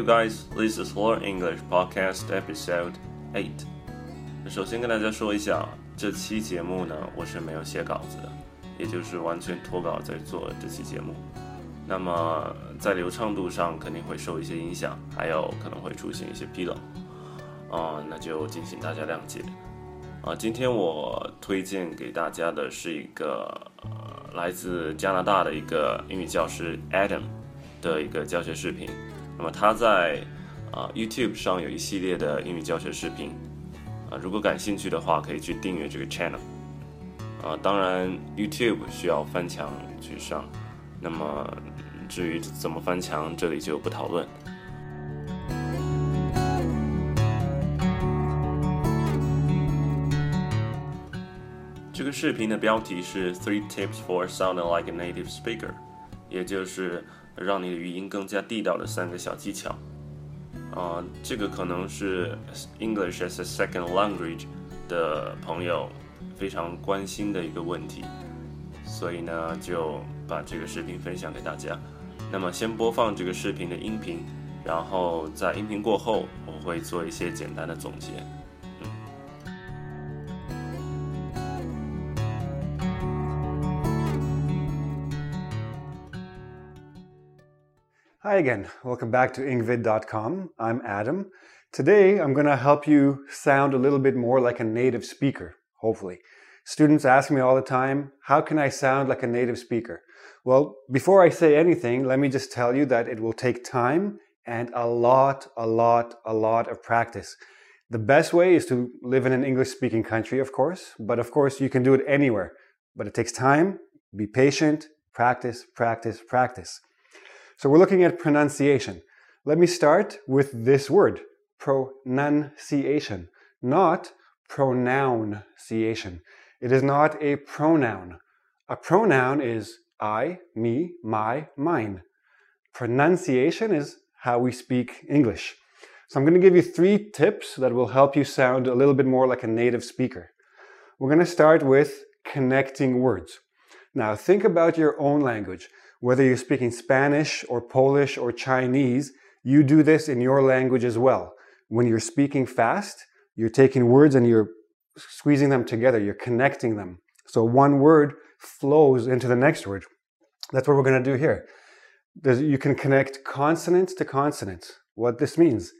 you guys. This is Learn English Podcast Episode Eight. 首先跟大家说一下，这期节目呢，我是没有写稿子的，也就是完全脱稿在做这期节目。那么在流畅度上肯定会受一些影响，还有可能会出现一些纰漏，啊，那就敬请大家谅解。啊，今天我推荐给大家的是一个来自加拿大的一个英语教师 Adam 的一个教学视频。那么他在啊 YouTube 上有一系列的英语教学视频。啊，如果感兴趣的话，可以去订阅这个 channel。啊，当然 YouTube 需要翻墙去上，那么至于怎么翻墙，这里就不讨论。这个视频的标题是 Three Tips for Sounding Like a Native Speaker，也就是让你的语音更加地道的三个小技巧。啊，这个可能是 English as a second language 的朋友非常关心的一个问题，所以呢，就把这个视频分享给大家。那么，先播放这个视频的音频，然后在音频过后，我会做一些简单的总结。Hi again, welcome back to engvid.com. I'm Adam. Today I'm going to help you sound a little bit more like a native speaker, hopefully. Students ask me all the time, how can I sound like a native speaker? Well, before I say anything, let me just tell you that it will take time and a lot, a lot, a lot of practice. The best way is to live in an English speaking country, of course, but of course you can do it anywhere. But it takes time, be patient, practice, practice, practice. So we're looking at pronunciation. Let me start with this word, pronunciation, not pronunciation. It is not a pronoun. A pronoun is I, me, my, mine. Pronunciation is how we speak English. So I'm going to give you three tips that will help you sound a little bit more like a native speaker. We're going to start with connecting words. Now think about your own language. Whether you're speaking Spanish or Polish or Chinese, you do this in your language as well. When you're speaking fast, you're taking words and you're squeezing them together, you're connecting them. So one word flows into the next word. That's what we're going to do here. You can connect consonants to consonants. What this means,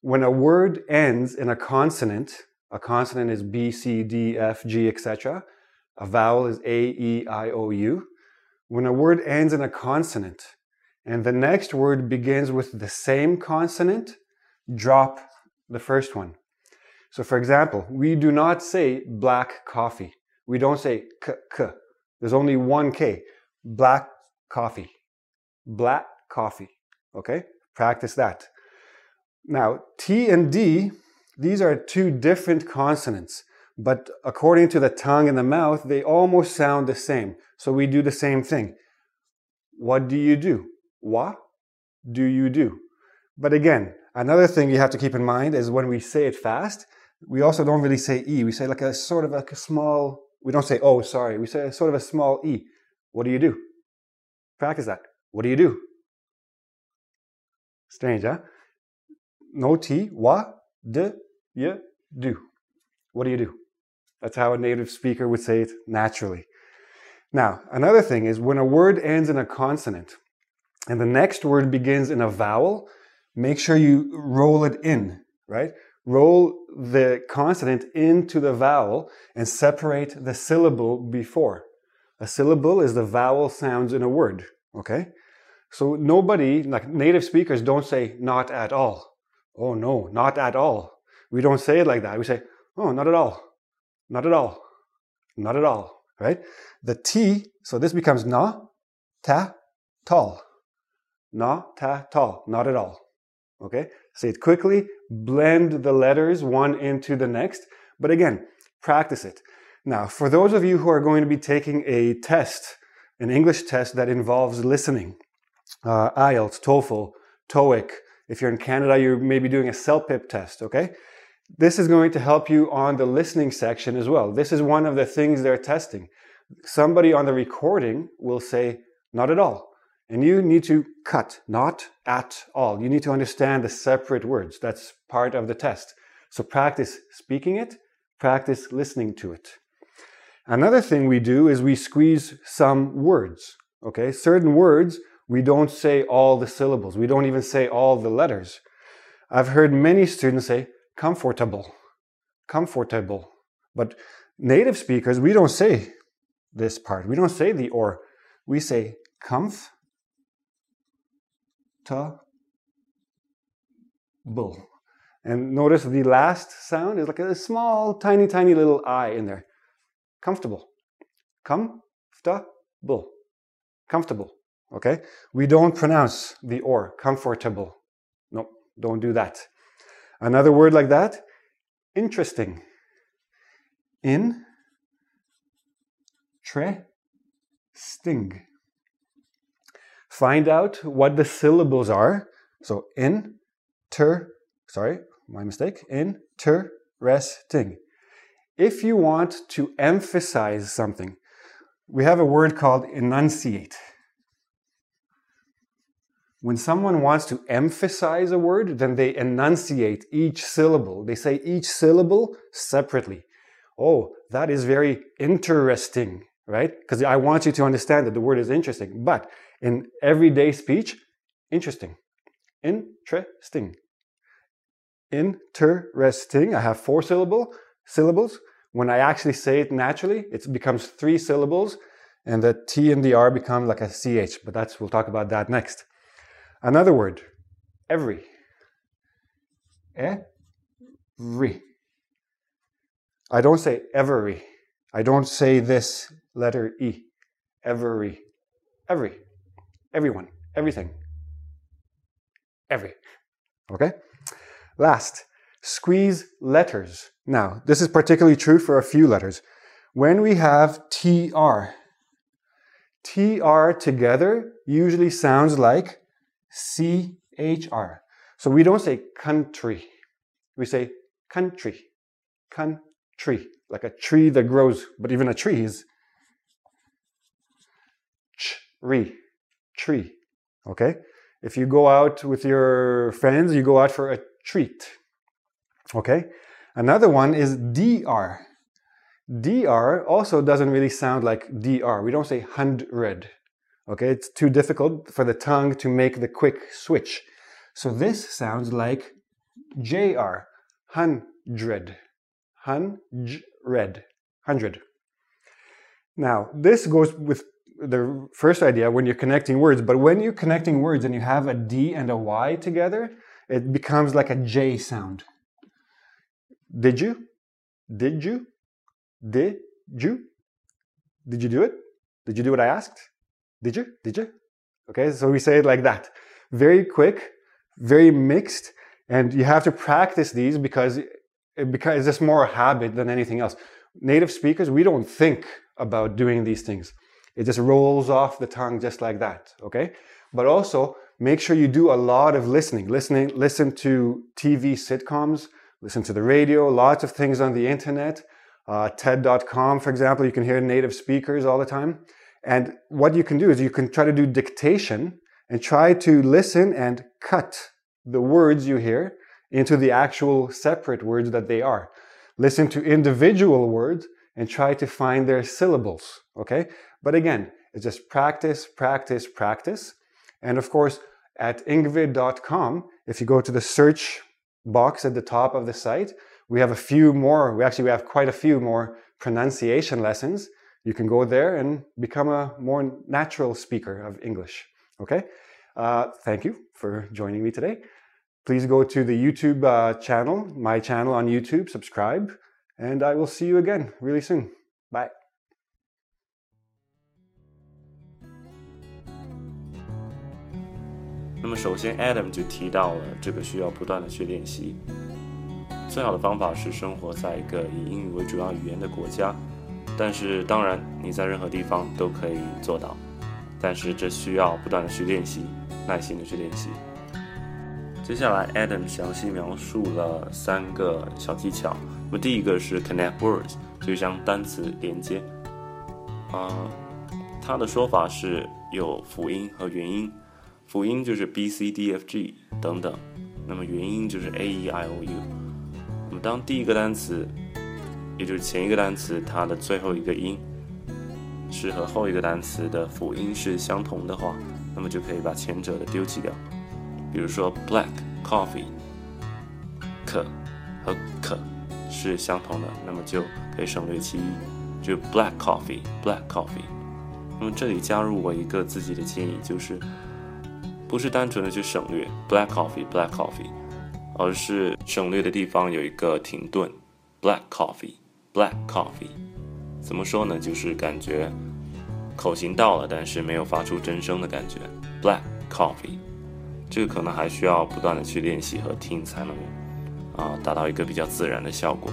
when a word ends in a consonant, a consonant is B, C, D, F, G, etc. A vowel is A, E, I, O, U when a word ends in a consonant and the next word begins with the same consonant, drop the first one. So, for example, we do not say black coffee. We don't say k, k. There's only one K. Black coffee. Black coffee. Okay? Practice that. Now, T and D, these are two different consonants. But according to the tongue and the mouth, they almost sound the same. So we do the same thing. What do you do? What do you do? But again, another thing you have to keep in mind is when we say it fast, we also don't really say E. We say like a sort of like a small, we don't say, oh, sorry. We say sort of a small E. What do you do? Practice that. What do you do? Strange, huh? No T. What? Do you do? What do you do? That's how a native speaker would say it naturally. Now, another thing is when a word ends in a consonant and the next word begins in a vowel, make sure you roll it in, right? Roll the consonant into the vowel and separate the syllable before. A syllable is the vowel sounds in a word, okay? So nobody, like native speakers, don't say not at all. Oh no, not at all. We don't say it like that. We say, oh, not at all. Not at all. Not at all, right? The T, so this becomes na, ta, tall. Na, ta, tall. Not at all. Okay? Say it quickly, blend the letters one into the next, but again, practice it. Now, for those of you who are going to be taking a test, an English test that involves listening, uh, IELTS, TOEFL, TOEIC, if you're in Canada, you're maybe doing a CELPIP test, okay? This is going to help you on the listening section as well. This is one of the things they're testing. Somebody on the recording will say, not at all. And you need to cut, not at all. You need to understand the separate words. That's part of the test. So practice speaking it, practice listening to it. Another thing we do is we squeeze some words. Okay, certain words, we don't say all the syllables. We don't even say all the letters. I've heard many students say comfortable, comfortable. But native speakers, we don't say this part. We don't say the or. We say comf, ta, bull. And notice the last sound is like a small, tiny, tiny little I in there. Comfortable. Comfortable. Comfortable. Okay? We don't pronounce the or. Comfortable. No, don't do that. Another word like that, interesting. In, tre, sting. Find out what the syllables are. So in, ter, sorry, my mistake, interesting. If you want to emphasize something, we have a word called enunciate. When someone wants to emphasize a word, then they enunciate each syllable. They say each syllable separately. Oh, that is very interesting, right? Because I want you to understand that the word is interesting. But in everyday speech, interesting. Interesting. Interesting. I have four syllable syllables. When I actually say it naturally, it becomes three syllables, and the T and the R become like a CH. But that's we'll talk about that next. Another word, every. Every. I don't say every. I don't say this letter E. Every. Every. Everyone. Everything. Every. Okay? Last, squeeze letters. Now, this is particularly true for a few letters. When we have TR, TR together usually sounds like CHR. So we don't say country. We say country. Country. Like a tree that grows, but even a tree is tree. Tree. Okay? If you go out with your friends, you go out for a treat. Okay? Another one is DR. DR also doesn't really sound like DR. We don't say hundred. Okay, it's too difficult for the tongue to make the quick switch. So this sounds like JR, hundred, hundred, hundred. Now, this goes with the first idea when you're connecting words, but when you're connecting words and you have a D and a Y together, it becomes like a J sound. Did you? Did you? Did you? Did you do it? Did you do what I asked? Did you? Did you? Okay, so we say it like that. Very quick, very mixed, and you have to practice these because it, because it's just more a habit than anything else. Native speakers, we don't think about doing these things. It just rolls off the tongue just like that, okay? But also, make sure you do a lot of listening. Listening, listen to TV sitcoms, listen to the radio, lots of things on the internet. Uh, TED.com, for example, you can hear native speakers all the time. And what you can do is you can try to do dictation and try to listen and cut the words you hear into the actual separate words that they are. Listen to individual words and try to find their syllables, okay? But again, it's just practice, practice, practice. And of course, at engvid.com, if you go to the search box at the top of the site, we have a few more, we actually we have quite a few more pronunciation lessons you can go there and become a more natural speaker of English. Okay? Uh, thank you for joining me today. Please go to the YouTube uh, channel, my channel on YouTube, subscribe, and I will see you again really soon. Bye. 那么首先，Adam 就提到了这个需要不断的去练习。最好的方法是生活在一个以英语为主要语言的国家。 但是当然，你在任何地方都可以做到，但是这需要不断的去练习，耐心的去练习。接下来，Adam 详细描述了三个小技巧。那么第一个是 connect words，就是将单词连接。啊，它的说法是有辅音和元音，辅音就是 b c d f g 等等，那么元音就是 a e i o u。那么当第一个单词，也就是前一个单词它的最后一个音是和后一个单词的辅音是相同的话，那么就可以把前者的丢弃掉。比如说 black coffee，可和可是相同的，那么就可以省略其一，就 black coffee，black coffee。那么这里加入我一个自己的建议，就是不是单纯的去省略 black coffee，black coffee，而是省略的地方有一个停顿，black coffee Black coffee。怎么说呢？就是感觉口型到了，但是没有发出真声的感觉，black coffee。这个可能还需要不断的去练习和听，才能啊达到一个比较自然的效果。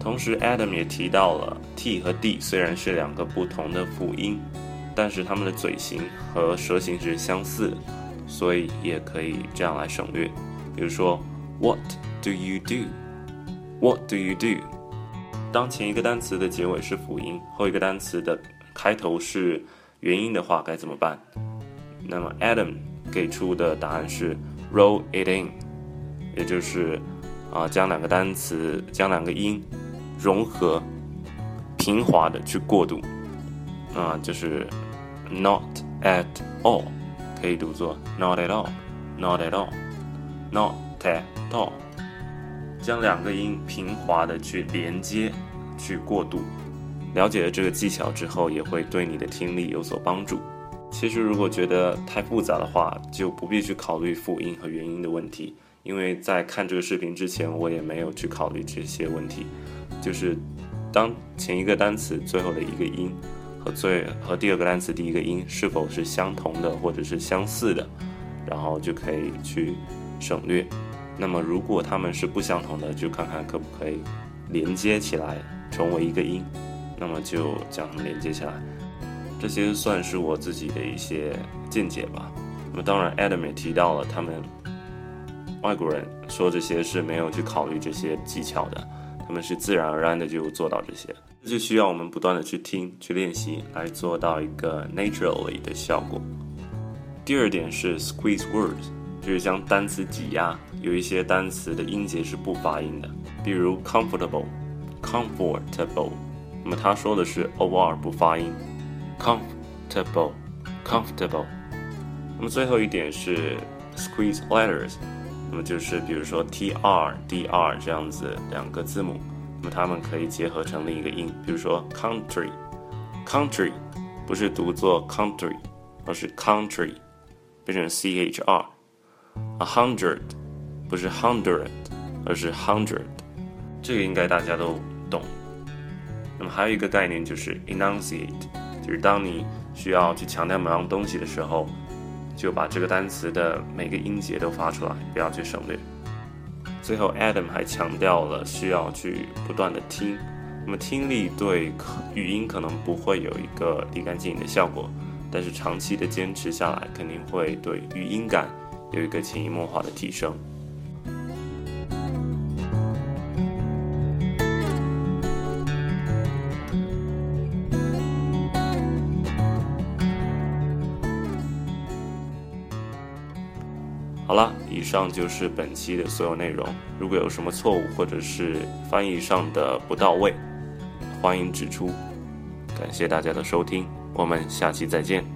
同时，Adam 也提到了 T 和 D 虽然是两个不同的辅音，但是它们的嘴型和舌形是相似，所以也可以这样来省略。比如说，What do you do？What do you do？当前一个单词的结尾是辅音，后一个单词的开头是元音的话，该怎么办？那么 Adam 给出的答案是 roll it in，也就是啊将两个单词将两个音融合平滑的去过渡啊就是 not at all 可以读作 not at all，not at all，not at all，将两个音平滑的去连接去过渡。了解了这个技巧之后，也会对你的听力有所帮助。其实，如果觉得太复杂的话，就不必去考虑辅音和元音的问题，因为在看这个视频之前，我也没有去考虑这些问题。就是当前一个单词最后的一个音和最和第二个单词第一个音是否是相同的或者是相似的，然后就可以去省略。那么如果它们是不相同的，就看看可不可以连接起来成为一个音，那么就将它们连接起来。这些算是我自己的一些见解吧。那么当然，Adam 也提到了，他们外国人说这些是没有去考虑这些技巧的，他们是自然而然的就做到这些，这就需要我们不断的去听、去练习，来做到一个 naturally 的效果。第二点是 squeeze words，就是将单词挤压，有一些单词的音节是不发音的，比如 comfortable，comfortable，那么他说的是 o r 不发音。comfortable, comfortable。那么最后一点是 squeeze letters，那么就是比如说 t r d r 这样子两个字母，那么它们可以结合成另一个音，比如说 country，country 不是读作 country，而是 country，变成 c h r。A hundred 不是 hundred，而是 hundred，这个应该大家都懂。那么还有一个概念就是 enunciate。就是当你需要去强调某样东西的时候，就把这个单词的每个音节都发出来，不要去省略。最后，Adam 还强调了需要去不断的听。那么听力对语音可能不会有一个立竿见影的效果，但是长期的坚持下来，肯定会对语音感有一个潜移默化的提升。好了，以上就是本期的所有内容。如果有什么错误或者是翻译上的不到位，欢迎指出。感谢大家的收听，我们下期再见。